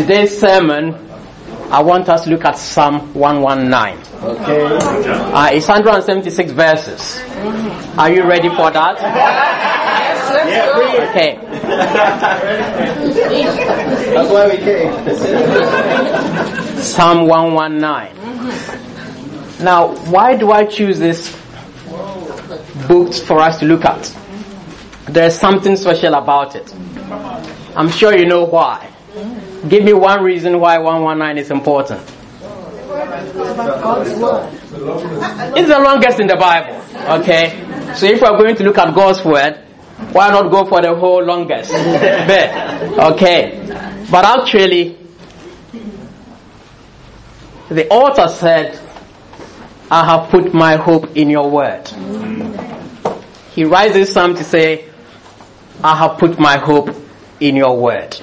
Today's sermon, I want us to look at Psalm 119. Okay. Uh, it's 176 verses. Are you ready for that? Yeah, Okay. That's why we came. Psalm 119. Now, why do I choose this book for us to look at? There's something special about it. I'm sure you know why. Give me one reason why 119 is important. It's the longest in the Bible. Okay? So if we're going to look at God's word, why not go for the whole longest bit? Okay. But actually, the author said, I have put my hope in your word. He writes this psalm to say, I have put my hope in your word.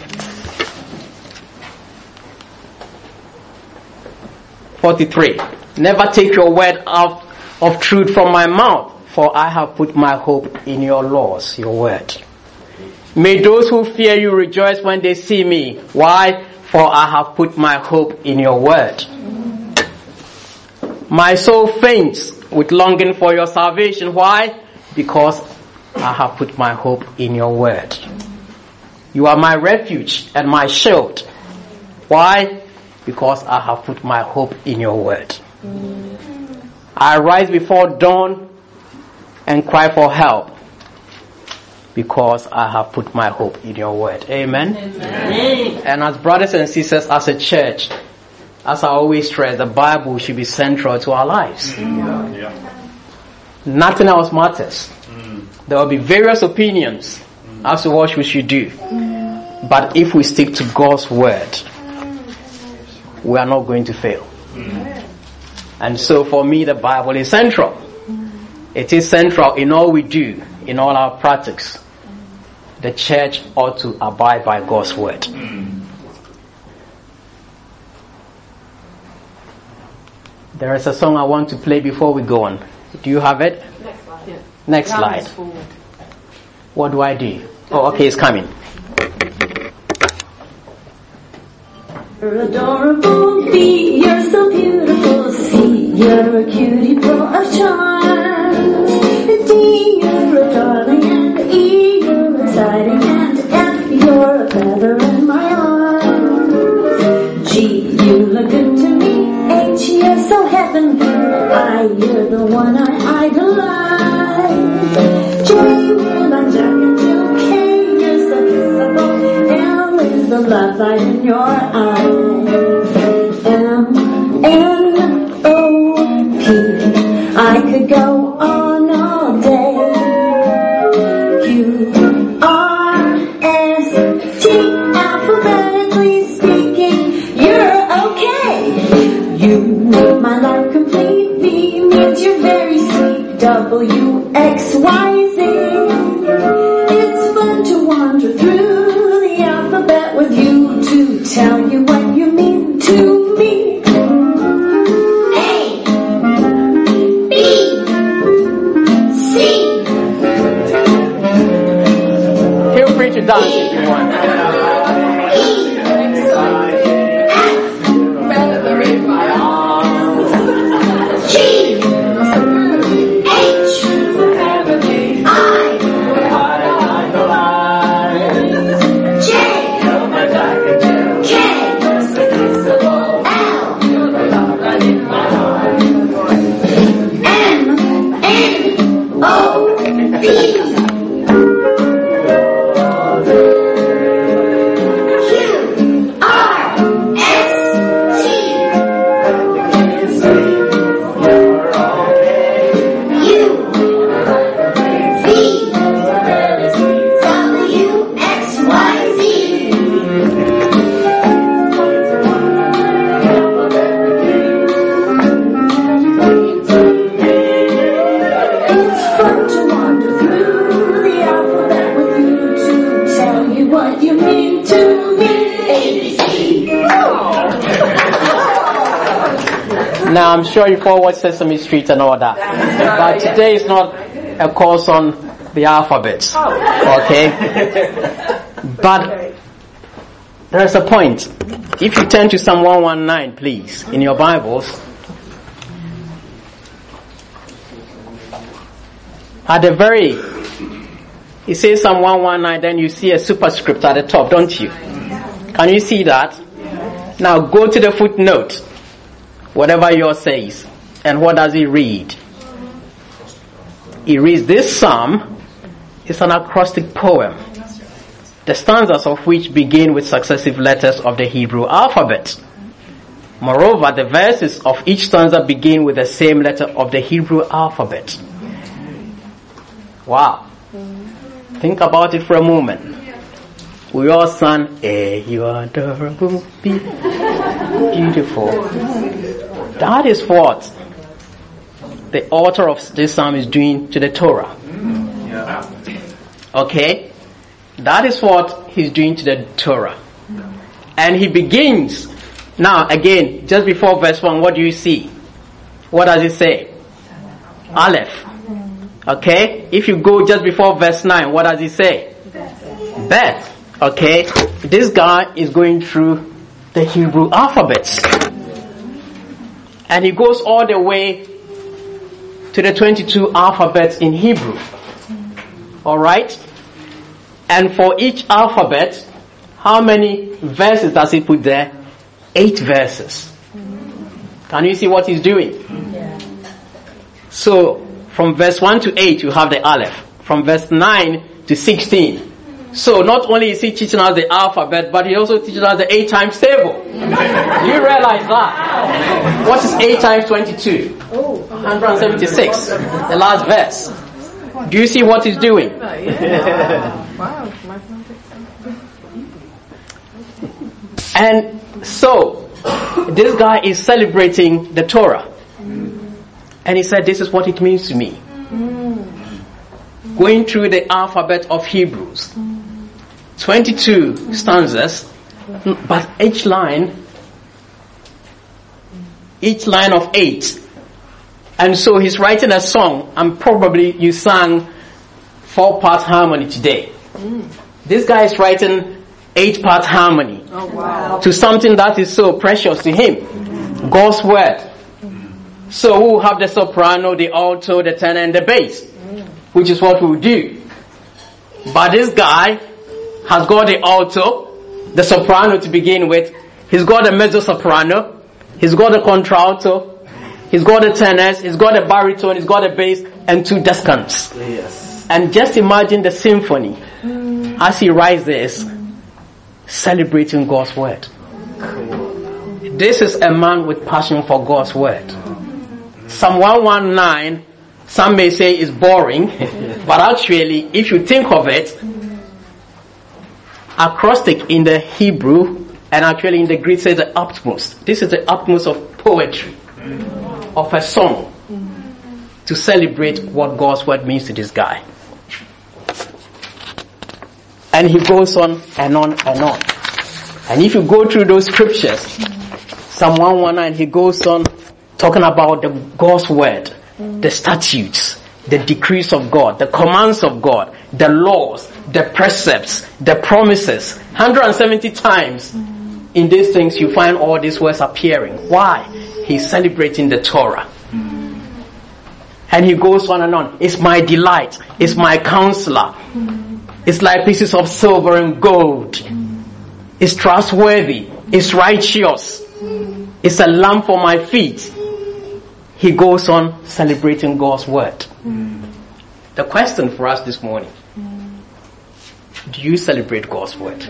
43. Never take your word out of truth from my mouth, for I have put my hope in your laws, your word. May those who fear you rejoice when they see me. Why? For I have put my hope in your word. My soul faints with longing for your salvation. Why? Because I have put my hope in your word. You are my refuge and my shield. Why? Because I have put my hope in your word. I rise before dawn and cry for help because I have put my hope in your word. Amen. And as brothers and sisters, as a church, as I always stress, the Bible should be central to our lives. Nothing else matters. Mm. There will be various opinions as to what we should do. Mm. But if we stick to God's word, we are not going to fail. And so for me, the Bible is central. It is central in all we do, in all our practice. The church ought to abide by God's word. There is a song I want to play before we go on. Do you have it? Next slide. What do I do? Oh, okay, it's coming. You're adorable, B, you're so beautiful, C, you're a cutie full of charm. D, you're a darling, and E, you're exciting, and F, you're a feather in my arms. G, you look good to me, H, you're so heavenly, I, you're the one I idolize. J, the love light in your eyes. M, N, O, P, I could go on all day. Q, R, S, T, alphabetically speaking, you're okay. You make my life complete, V means you're very sweet, W, X, Y, Z. you what Now I'm sure you forward Sesame Street and all that. But today is not a course on the alphabet. Oh. Okay? But there's a point. If you turn to Psalm 119, please, in your Bibles. At the very, it says Psalm 119, then you see a superscript at the top, don't you? Can you see that? Now go to the footnote, whatever yours says, and what does he read? He reads, this psalm It's an acrostic poem, the stanzas of which begin with successive letters of the Hebrew alphabet. Moreover, the verses of each stanza begin with the same letter of the Hebrew alphabet. Wow. Think about it for a moment. We all sang, Hey, eh, you are adorable, be- beautiful. That is what the author of this psalm is doing to the Torah. Okay? That is what he's doing to the Torah. And he begins, now again, just before verse 1, what do you see? What does it say? Aleph. Okay? If you go just before verse 9, what does it say? Bet. Okay? This guy is going through the Hebrew alphabets. And he goes all the way to the 22 alphabets in Hebrew. Alright? And for each alphabet, how many verses does he put there? Eight verses. Can you see what he's doing? So, from verse 1 to 8, you have the Aleph. From verse 9 to 16. So, not only is he teaching us the alphabet, but he also teaches us the 8 times table. Do you realize that? What is 8 times 22? 176. The last verse. Do you see what he's doing? Wow. and so, this guy is celebrating the Torah. And he said, This is what it means to me. Going through the alphabet of Hebrews. 22 stanzas, but each line, each line of eight. And so he's writing a song, and probably you sang four part harmony today. Mm. This guy is writing eight part harmony oh, to something that is so precious to him mm. God's word. Mm. So we'll have the soprano, the alto, the tenor, and the bass, which is what we'll do. But this guy has got the alto, the soprano to begin with. He's got the mezzo soprano. He's got the contralto. He's got the tenor. He's got the baritone. He's got the bass and two descants. Yes. And just imagine the symphony as he writes this, celebrating God's word. This is a man with passion for God's word. Psalm 119, some may say is boring, but actually, if you think of it, acrostic in the Hebrew and actually in the Greek says the utmost. This is the utmost of poetry, of a song to celebrate what God's word means to this guy. And he goes on and on and on. And if you go through those scriptures, Psalm 119, he goes on talking about the God's word, the statutes, the decrees of God, the commands of God, the laws, the precepts, the promises. 170 times in these things you find all these words appearing. Why? He's celebrating the Torah. And he goes on and on. It's my delight. It's my counselor. It's like pieces of silver and gold. It's trustworthy. It's righteous. It's a lamp for my feet. He goes on celebrating God's word. The question for us this morning do you celebrate God's word?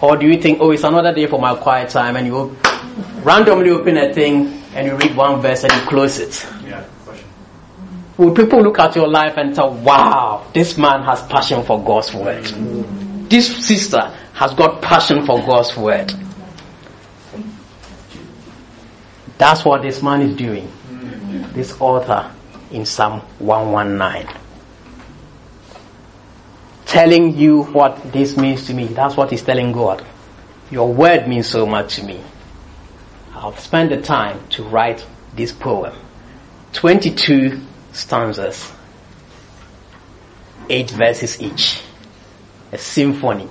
Or do you think, oh, it's another day for my quiet time and you randomly open a thing and you read one verse and you close it? Yeah. Will people look at your life and say, wow, this man has passion for God's word? This sister has got passion for God's word. That's what this man is doing. This author in Psalm 119. Telling you what this means to me. That's what he's telling God. Your word means so much to me. I've spent the time to write this poem. 22 stanzas. 8 verses each. A symphony.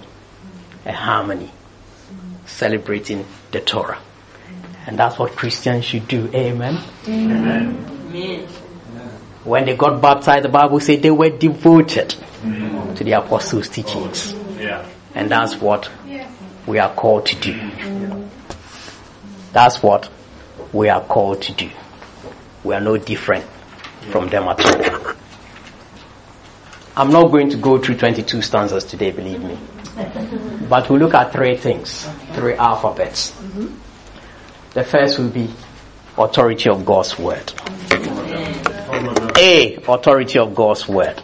A harmony. celebrating the Torah. And that's what Christians should do. Amen. Amen. When they got baptized, the Bible said they were devoted to the apostles' teachings. Yeah. And that's what we are called to do. That's what we are called to do. We are no different from them at all. I'm not going to go through 22 stanzas today, believe me. But we'll look at three things, three alphabets. Mm-hmm. The first will be authority of God's word. A, authority of God's word.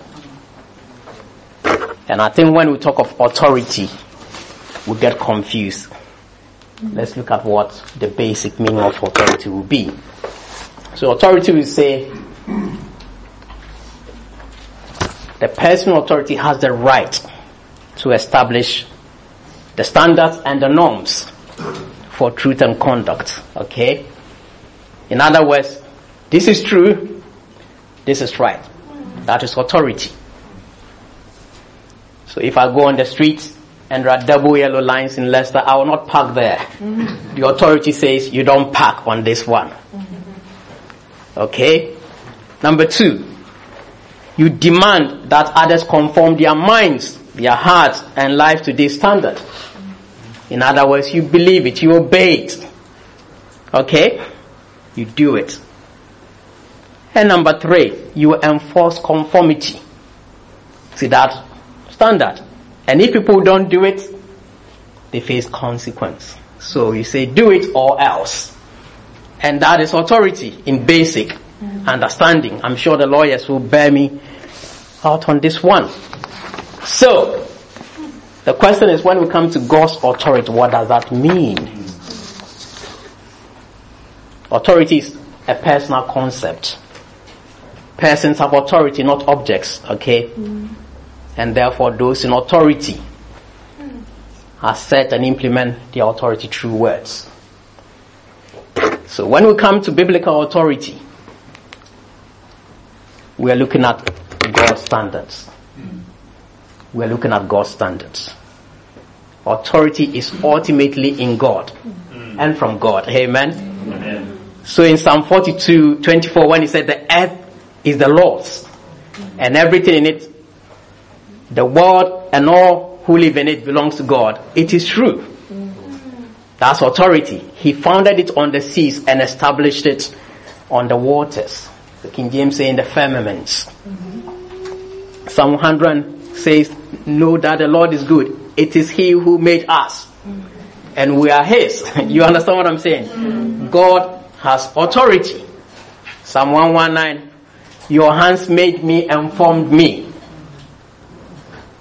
And I think when we talk of authority, we get confused. Let's look at what the basic meaning of authority will be. So authority will say the person with authority has the right to establish the standards and the norms for truth and conduct. Okay? In other words, this is true, this is right. That is authority. So if I go on the street and there are double yellow lines in Leicester, I will not park there. Mm-hmm. The authority says you don't park on this one. Mm-hmm. Okay? Number two, you demand that others conform their minds, their hearts, and life to this standard. In other words, you believe it, you obey it. Okay? You do it. And number three, you enforce conformity to that standard. And if people don't do it, they face consequence. So you say do it or else. And that is authority in basic mm-hmm. understanding. I'm sure the lawyers will bear me out on this one. So, the question is when we come to God's authority, what does that mean? Authority is a personal concept. Persons have authority, not objects, okay? Mm. And therefore those in authority mm. are set and implement their authority through words. So when we come to biblical authority, we are looking at God's standards. Mm. We are looking at God's standards. Authority is ultimately in God and from God. Amen. Amen. So in Psalm 42, 24, when he said the earth is the Lord's and everything in it, the world and all who live in it belongs to God, it is true. That's authority. He founded it on the seas and established it on the waters. The King James say in the firmaments. Psalm 100 says, know that the Lord is good. It is He who made us. And we are His. you understand what I'm saying? Mm-hmm. God has authority. Psalm 119, your hands made me and formed me.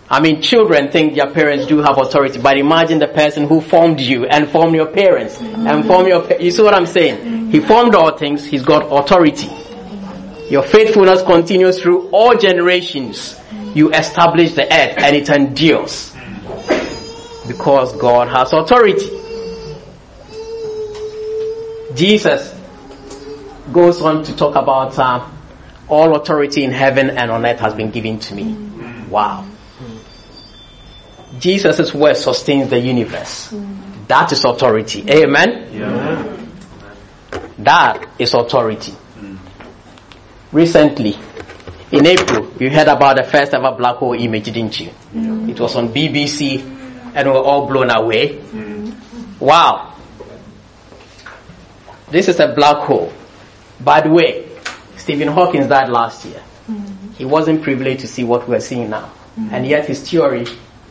I mean, children think their parents do have authority, but imagine the person who formed you and formed your parents and formed your, you see what I'm saying? He formed all things, he's got authority. Your faithfulness continues through all generations. You establish the earth and it endures. Because God has authority. Jesus goes on to talk about uh, all authority in heaven and on earth has been given to me. Wow. Jesus' word sustains the universe. That is authority. Amen. That is authority. Recently, in April, you heard about the first ever black hole image, didn't you? It was on BBC and we were all blown away. Wow. This is a black hole. By the way, Stephen Hawking died last year. Mm-hmm. He wasn't privileged to see what we're seeing now. Mm-hmm. And yet his theory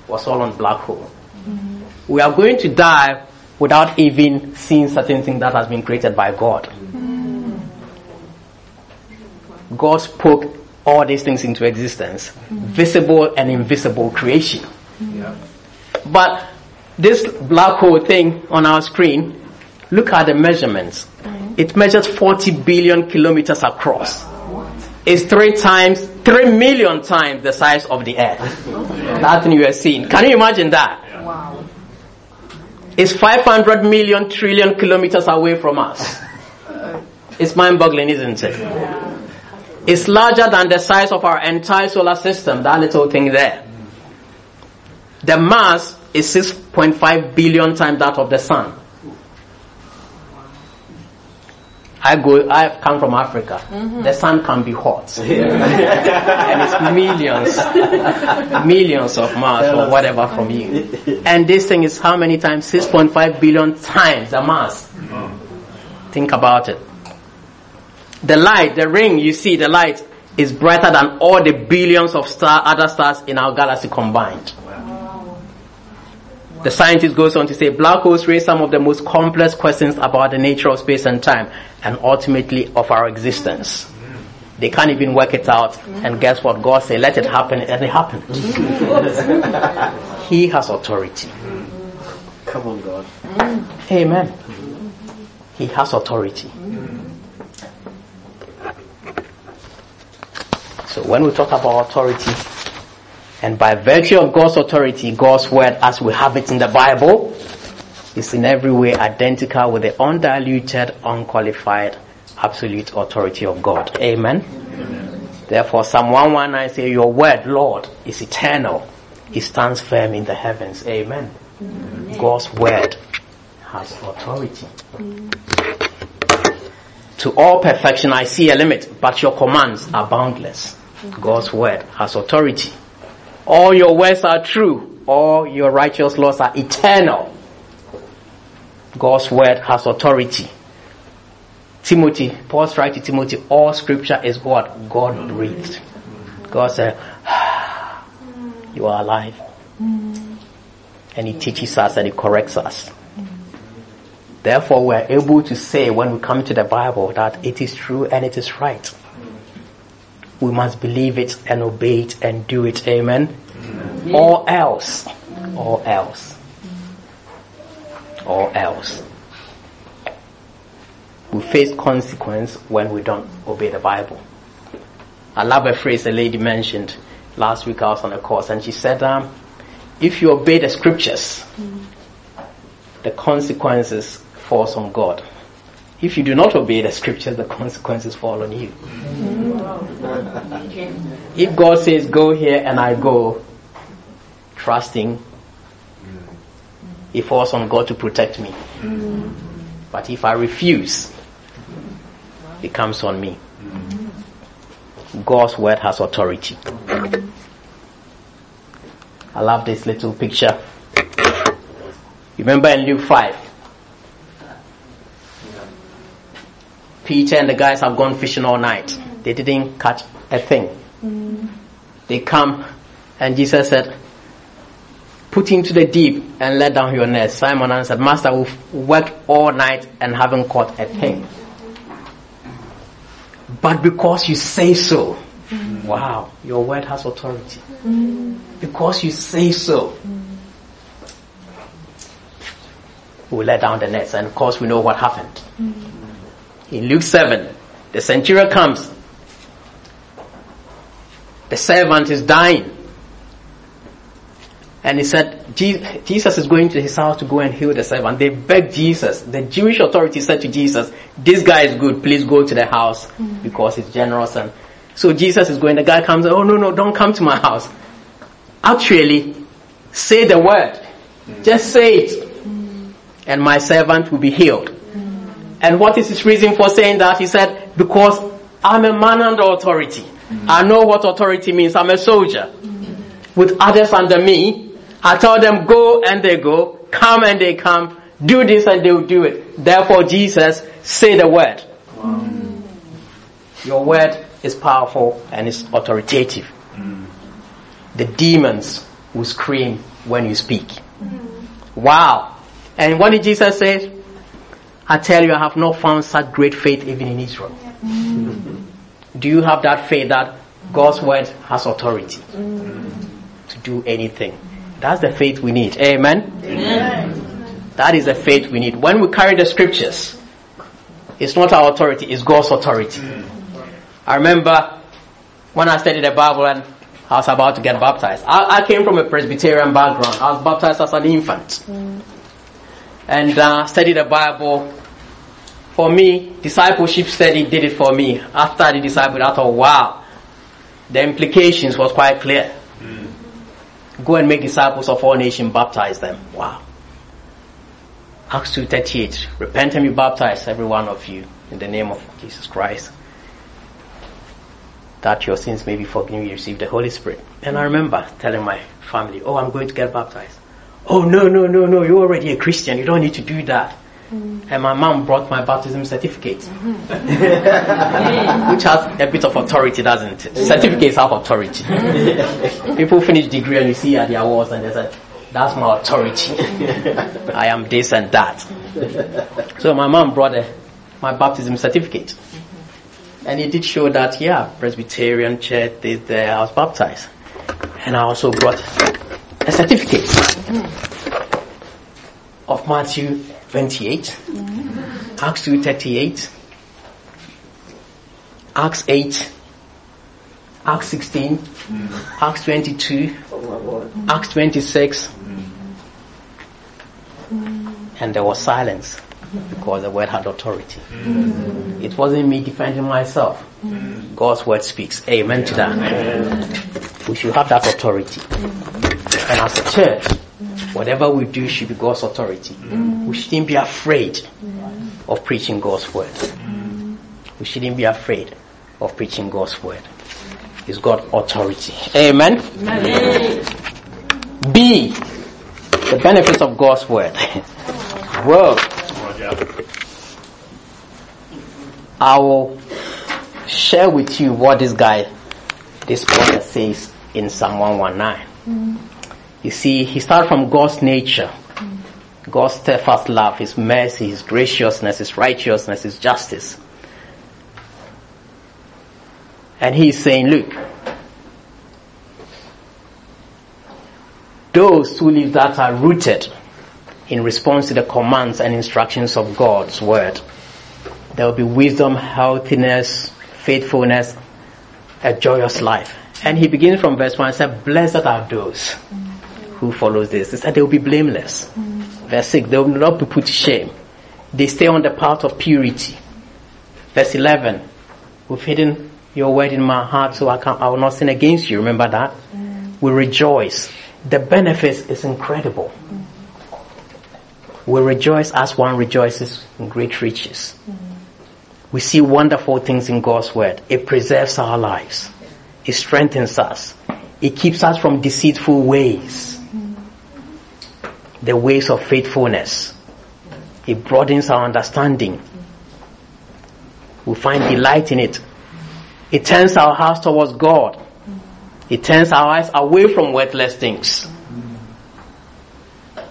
was all on black hole. Mm-hmm. We are going to die without even seeing certain things that has been created by God. God spoke all these things into existence, visible and invisible creation. But this black hole thing on our screen, look at the measurements. It measures 40 billion kilometers across. It's three times, three million times the size of the earth. That thing you are seeing. Can you imagine that? It's 500 million trillion kilometers away from us. It's mind boggling, isn't it? It's larger than the size of our entire solar system, that little thing there. The mass is 6.5 billion times that of the sun. I go, I come from Africa. Mm-hmm. The sun can be hot. and it's millions, millions of miles or whatever from you. And this thing is how many times? 6.5 billion times the mass. Think about it. The light, the ring you see, the light is brighter than all the billions of star, other stars in our galaxy combined. The scientist goes on to say black holes raise some of the most complex questions about the nature of space and time and ultimately of our existence. They can't even work it out and guess what? God said, let it happen and it happened. he has authority. Come on, God. Amen. He has authority. So when we talk about authority, and by virtue of God's authority, God's word as we have it in the Bible, is in every way identical with the undiluted, unqualified, absolute authority of God. Amen. Therefore, Psalm 119 says, Your word, Lord, is eternal. It stands firm in the heavens. Amen. God's word has authority. To all perfection I see a limit, but your commands are boundless. God's word has authority. All your words are true. All your righteous laws are eternal. God's word has authority. Timothy, Paul's writing to Timothy, all scripture is what? God breathed. God said, you are alive. And he teaches us and he corrects us. Therefore, we're able to say when we come to the Bible that it is true and it is right. We must believe it and obey it and do it. Amen. Or else, or else, or else. We face consequence when we don't obey the Bible. I love a phrase a lady mentioned last week. I was on a course and she said, um, if you obey the scriptures, the consequences falls on God. If you do not obey the scriptures, the consequences fall on you. Mm-hmm. If God says go here and I go, trusting, it falls on God to protect me. Mm-hmm. But if I refuse, it comes on me. Mm-hmm. God's word has authority. I love this little picture. Remember in Luke 5, Peter and the guys have gone fishing all night. They didn't catch a thing. Mm. They come and Jesus said, put into the deep and let down your nets. Simon answered, Master, we've worked all night and haven't caught a thing. But because you say so, mm. wow, your word has authority. Mm. Because you say so, we let down the nets and of course we know what happened. In Luke 7, the centurion comes. The servant is dying. And he said, Jesus is going to his house to go and heal the servant. They begged Jesus. The Jewish authority said to Jesus, this guy is good, please go to the house mm. because he's generous. And so Jesus is going, the guy comes, oh no, no, don't come to my house. Actually, say the word. Mm. Just say it. Mm. And my servant will be healed. And what is his reason for saying that? He said, because I'm a man under authority. Mm-hmm. I know what authority means. I'm a soldier. Mm-hmm. With others under me, I tell them go and they go, come and they come, do this and they will do it. Therefore Jesus, say the word. Mm-hmm. Your word is powerful and is authoritative. The demons will scream when you speak. Wow. And what did Jesus say? I tell you, I have not found such great faith even in Israel. Do you have that faith that God's word has authority to do anything? That's the faith we need. Amen? That is the faith we need. When we carry the scriptures, it's not our authority, it's God's authority. I remember when I studied the Bible and I was about to get baptized. I, I came from a Presbyterian background. I was baptized as an infant. And uh, studied the Bible. For me, discipleship study did it for me. After the disciple, I thought, wow, the implications was quite clear. Mm. Go and make disciples of all nations, baptize them. Wow. Acts 2.38, repent and be baptized, every one of you, in the name of Jesus Christ. That your sins may be forgiven, you receive the Holy Spirit. And I remember telling my family, oh, I'm going to get baptized. Oh, no, no, no, no, you're already a Christian, you don't need to do that. And my mom brought my baptism certificate, mm-hmm. which has a bit of authority, doesn't it? Mm-hmm. Certificates have authority. Mm-hmm. People finish degree and you see at their walls and they say, that's my authority. I am this and that. So my mom brought a, my baptism certificate. And it did show that, yeah, Presbyterian church, this, there, I was baptized. And I also brought a certificate of Matthew 28, Acts 2.38, Acts 8, Acts 16, Acts 22, Acts 26, and there was silence because the word had authority. It wasn't me defending myself. God's word speaks. Amen to that. We should have that authority. And as a church, whatever we do should be God's authority. Mm. We shouldn't be afraid mm. of preaching God's word. Mm. We shouldn't be afraid of preaching God's word. It's God's authority. Amen. B. The benefits of God's word. Oh. well, I will share with you what this guy, this prophet says in Psalm 119. You see, he started from God's nature. God's steadfast love, His mercy, His graciousness, His righteousness, His justice. And He's saying, look, those who live that are rooted in response to the commands and instructions of God's word, there will be wisdom, healthiness, faithfulness, a joyous life. And he begins from verse 1 and said, Blessed are those who follows this. He said they will be blameless. Verse 6, they will not be put to shame. They stay on the path of purity. Verse 11, we've hidden your word in my heart so I, I will not sin against you. Remember that? We rejoice. The benefits is incredible. We rejoice as one rejoices in great riches. We see wonderful things in God's word. It preserves our lives. It strengthens us. It keeps us from deceitful ways. The ways of faithfulness. It broadens our understanding. We find delight in it. It turns our hearts towards God. It turns our eyes away from worthless things.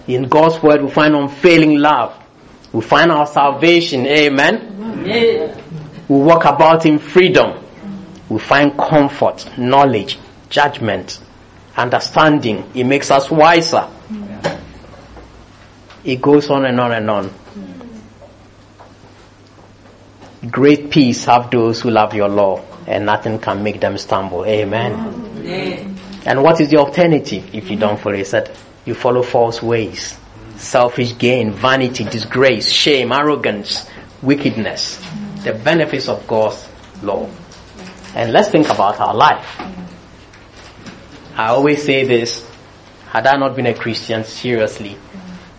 In God's word, we find unfailing love. We find our salvation. Amen. We walk about in freedom. We find comfort, knowledge, judgment, understanding. It makes us wiser. It goes on and on and on. Great peace have those who love your law, and nothing can make them stumble. Amen. And what is the alternative if you don't follow? He said, you follow false ways, selfish gain, vanity, disgrace, shame, arrogance, wickedness. The benefits of God's law. And let's think about our life. I always say this, had I not been a Christian, seriously,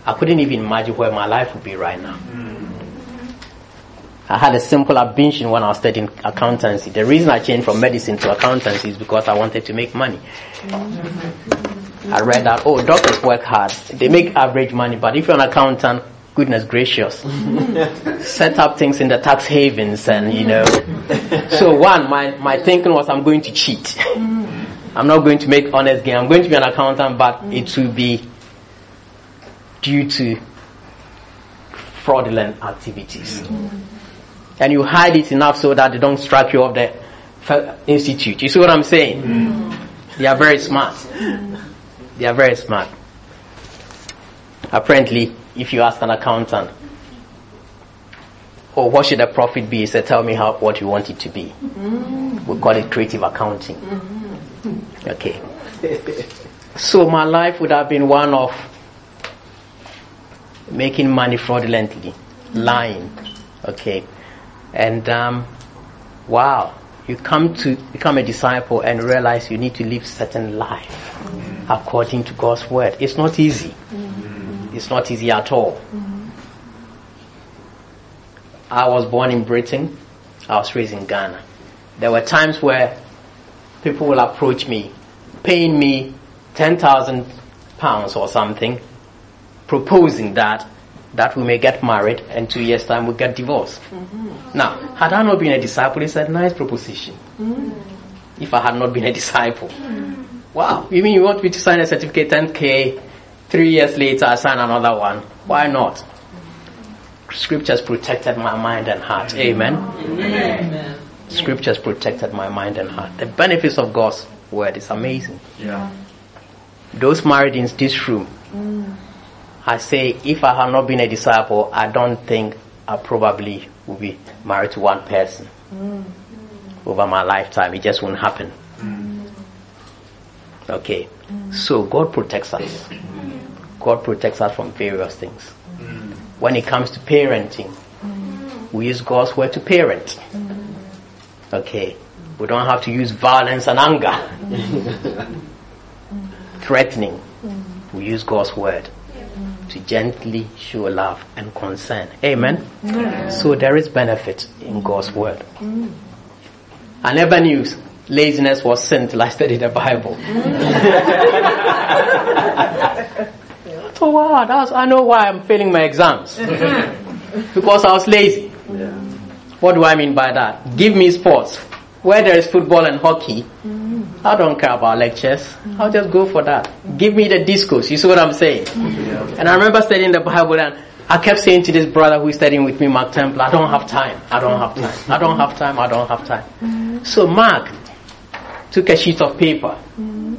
I couldn't even imagine where my life would be right now. I had a simple ambition when I was studying accountancy. The reason I changed from medicine to accountancy is because I wanted to make money. I read that, oh, doctors work hard. They make average money, but if you're an accountant, goodness gracious, set up things in the tax havens and, you know. So one, my, my thinking was I'm going to cheat. Mm. I'm not going to make honest gain. I'm going to be an accountant, but it will be due to fraudulent activities. And you hide it enough so that they don't strike you off the institute. You see what I'm saying? Mm. They are very smart. They are very smart. Apparently, if you ask an accountant, oh, what should the profit be? He said, tell me how, what you want it to be. Mm. We call it creative accounting. Mm-hmm. Okay. So my life would have been one of making money fraudulently, lying. Okay. And, um, wow. you come to become a disciple and realize you need to live certain life according to God's word. It's not easy. It's not easy at all. I was born in Britain. I was raised in Ghana. There were times where people will approach me, paying me 10,000 pounds or something, proposing that that we may get married and two years time we get divorced. Mm-hmm. Now, had I not been a disciple, it's a nice proposition. Mm. If I had not been a disciple. Mm. Wow, you mean you want me to sign a certificate 10k, three years later I sign another one? Why not? Scriptures protected my mind and heart. Amen. Scriptures protected my mind and heart. The benefits of God's word is amazing. Yeah. Those married in this room, mm. I say, if I had not been a disciple, I don't think I probably would be married to one person mm. over my lifetime. It just won't happen. Mm. Okay. Mm. So God protects us. God protects us from various things. When it comes to parenting, we use God's word to parent. Okay. We don't have to use violence and anger. Threatening. We use God's word to gently show love and concern. Amen. So there is benefit in God's word. I never knew laziness was sin till I studied the Bible. so wow, that's, I know why I'm failing my exams. because I was lazy. What do I mean by that? Give me sports. Where there is football and hockey, I don't care about lectures. I'll just go for that. Give me the discourse. You see what I'm saying? And I remember studying the Bible and I kept saying to this brother who is studying with me, Mark Temple, I don't have time. I don't have time. I don't have time. I don't have time. Mm-hmm. So Mark took a sheet of paper mm-hmm.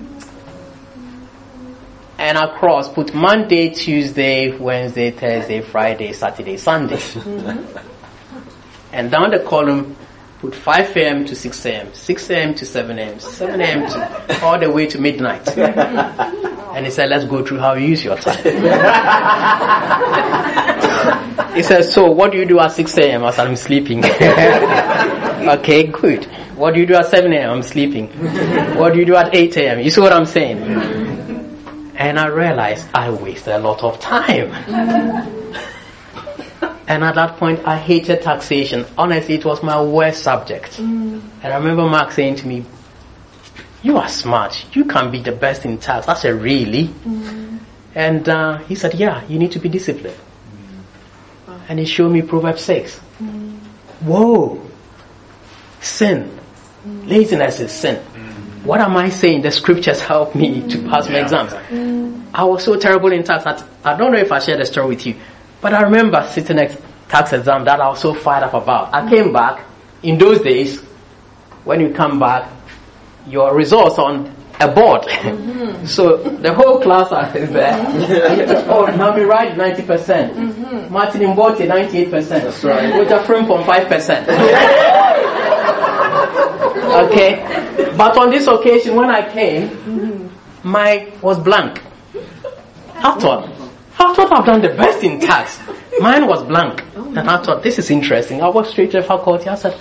and across put Monday, Tuesday, Wednesday, Thursday, Friday, Saturday, Sunday. Mm-hmm. and down the column put 5 a.m. to 6 a.m., 6 a.m. to 7 a.m., 7 a.m. to all the way to midnight. and he said, let's go through how you use your time. he said, so what do you do at 6 a.m. as I'm sleeping? okay, good. What do you do at 7 a.m.? I'm sleeping. What do you do at 8 a.m.? You see what I'm saying? Mm-hmm. And I realized I wasted a lot of time. And at that point, I hated taxation. Honestly, it was my worst subject. Mm. And I remember Mark saying to me, you are smart. You can be the best in tax. I said, really? Mm. And uh, he said, yeah, you need to be disciplined. Mm. And he showed me Proverbs 6. Whoa. Sin. Laziness is sin. What am I saying? The scriptures help me to pass my exams. I was so terrible in tax. that- I don't know if I shared the story with you, but I remember sitting next tax exam that I was so fired up about. I came back. In those days, when you come back, your results on a board. Mm-hmm. so the whole class is there. Mm-hmm. oh, Nami Ride 90%. Martin Mbote 98%. That's right. Roger Frim from 5%. okay. But on this occasion, when I came, mm-hmm. my was blank. I thought, I thought I've done the best in tax. Mine was blank. Oh, and I thought, this is interesting. I walked straight to the faculty. I said,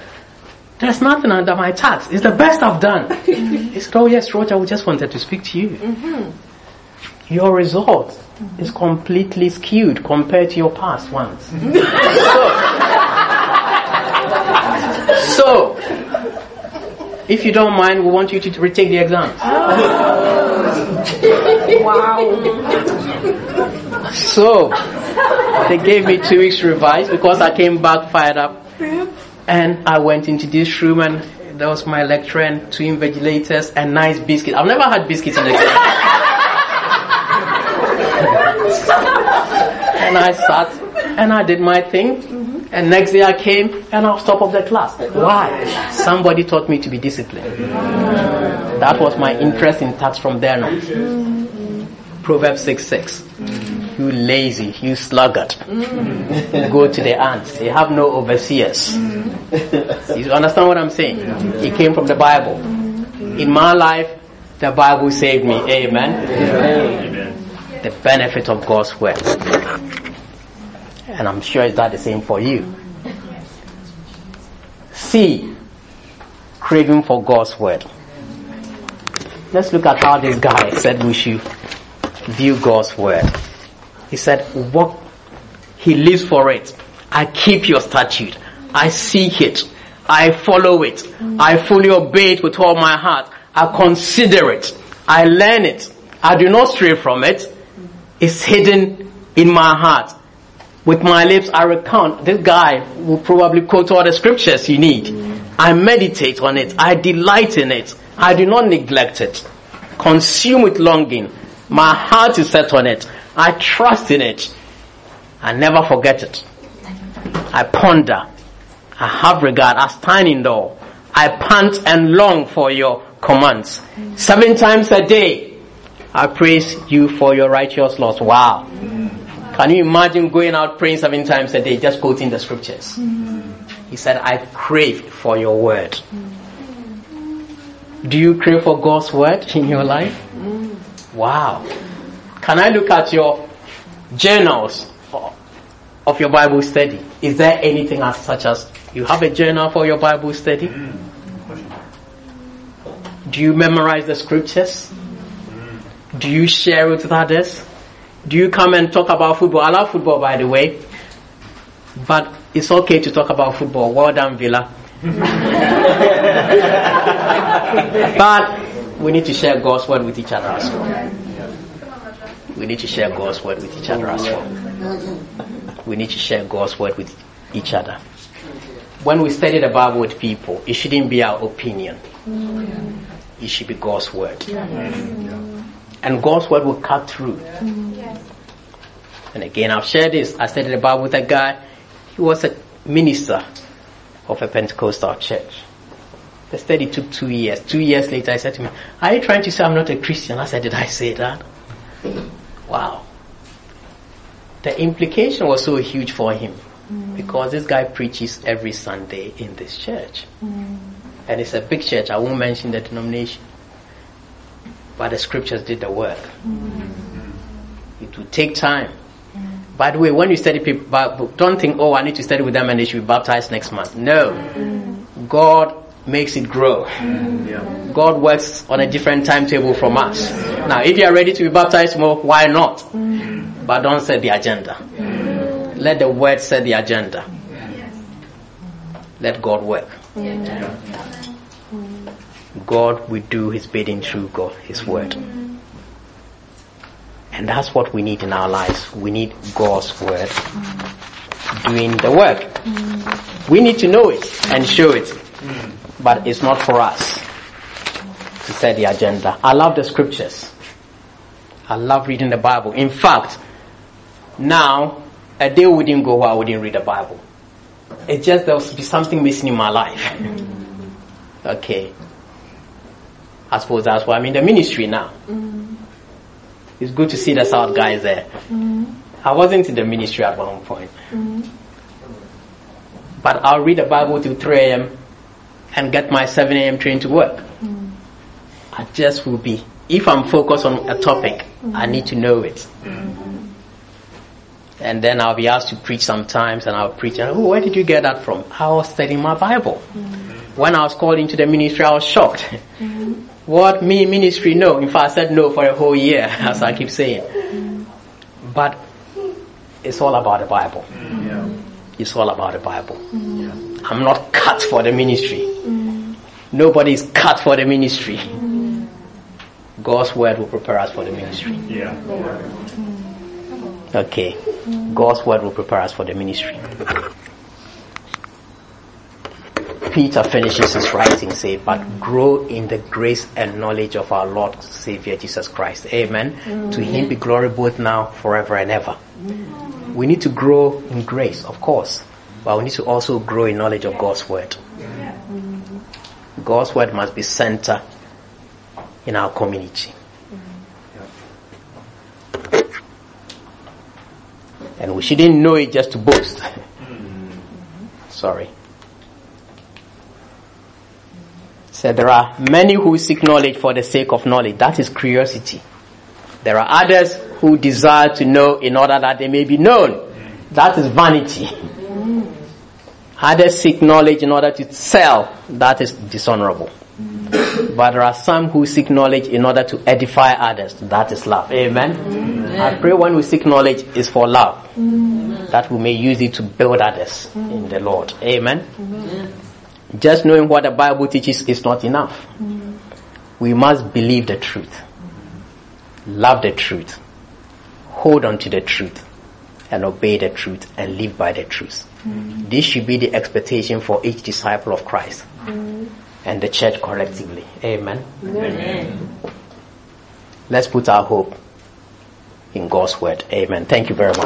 there's nothing under my tax. It's the best I've done. He said, oh yes, Roger, we just wanted to speak to you. Mm-hmm. Your result mm-hmm. is completely skewed compared to your past ones. so, so, if you don't mind, we want you to retake the exams. So, they gave me two weeks revise because I came back fired up. And I went into this room and there was my lecturer and two invigilators and nice biscuits. I've never had biscuits in exam. and I sat and I did my thing. And next day I came and I was top of the class. Why? Somebody taught me to be disciplined. That was my interest in tax from there on. Proverbs 6 6. You lazy, you sluggard. Mm. Go to the ants. They have no overseers. Mm. You understand what I'm saying? It came from the Bible. Mm. In my life, the Bible saved me. Amen. The benefit of God's word. And I'm sure it's not the same for you. C. craving for God's word. Let's look at how this guy said we should view God's word. He said, what he lives for it. I keep your statute. I seek it. I follow it. I fully obey it with all my heart. I consider it. I learn it. I do not stray from it. It's hidden in my heart. With my lips I recount. This guy will probably quote all the scriptures you need. I meditate on it. I delight in it. I do not neglect it. Consume with longing. My heart is set on it. I trust in it. I never forget it. I ponder. I have regard. I stand in awe. I pant and long for your commands. Seven times a day, I praise you for your righteous laws. Wow. Can you imagine going out praying seven times a day, just quoting the scriptures? He said, I crave for your word. Do you crave for God's word in your life? Wow. Can I look at your journals of your Bible study? Is there anything as such as you have a journal for your Bible study? Do you memorize the scriptures? Do you share it with others? Do you come and talk about football? I love football, by the way. But it's okay to talk about football. Well done, Villa. but we need to share God's word with each other as well. We need to share God's word with each other as well. We need to share God's word with each other. When we study the Bible with people, it shouldn't be our opinion. It should be God's word. And God's word will cut through. And again, I've shared this. I studied the Bible with a guy. He was a minister of a Pentecostal church. The study took two years. Two years later, I said to me, Are you trying to say I'm not a Christian? I said, Did I say that? Wow. The implication was so huge for him mm. because this guy preaches every Sunday in this church. Mm. And it's a big church. I won't mention the denomination. But the scriptures did the work. Mm. It will take time. By the way, when you study people, don't think, oh, I need to study with them and they should be baptized next month. No. God makes it grow. Mm. God works on a different timetable from us. Now, if you are ready to be baptized more, why not? Mm. But don't set the agenda. Mm. Let the word set the agenda. Let God work. God will do his bidding through God, his word. And that's what we need in our lives. We need God's word doing the work. We need to know it and show it. But it's not for us to set the agenda. I love the scriptures. I love reading the Bible. In fact, now a day wouldn't go where I wouldn't read the Bible. It's just there will be something missing in my life. okay. I suppose that's why I'm in the ministry now. Mm-hmm. It's good to see the South guys there. Mm-hmm. I wasn't in the ministry at one point. Mm-hmm. But I'll read the Bible till 3 a.m. and get my 7 a.m. train to work. Mm. I just will be. If I'm focused on a topic, I mm-hmm. need to know it. Mm-hmm. And then I'll be asked to preach sometimes and I'll preach. And, oh, where did you get that from? I was studying my Bible. Mm-hmm. When I was called into the ministry, I was shocked. what me ministry? No. In fact, I said no for a whole year, as I keep saying. But it's all about the Bible. It's all about the Bible. I'm not cut for the ministry. Mm. Nobody is cut for the ministry. Mm. God's word will prepare us for the ministry. Yeah. Mm. Okay. God's word will prepare us for the ministry. Peter finishes his writing say, but grow in the grace and knowledge of our Lord Savior Jesus Christ. Amen. To him be glory both now, forever and ever. We need to grow in grace, of course, but we need to also grow in knowledge of God's word. God's word must be center in our community. And we shouldn't know it just to boast. Sorry. Said there are many who seek knowledge for the sake of knowledge. That is curiosity. There are others who desire to know in order that they may be known. That is vanity. Others seek knowledge in order to sell. That is dishonorable. But there are some who seek knowledge in order to edify others. That is love. Amen. I pray when we seek knowledge is for love. That we may use it to build others in the Lord. Amen. Just knowing what the Bible teaches is not enough. We must believe the truth. Love the truth. Hold on to the truth. And obey the truth and live by the truth. This should be the expectation for each disciple of Christ mm-hmm. and the church collectively. Amen. Let's put our hope in God's word. Amen. Thank you very much.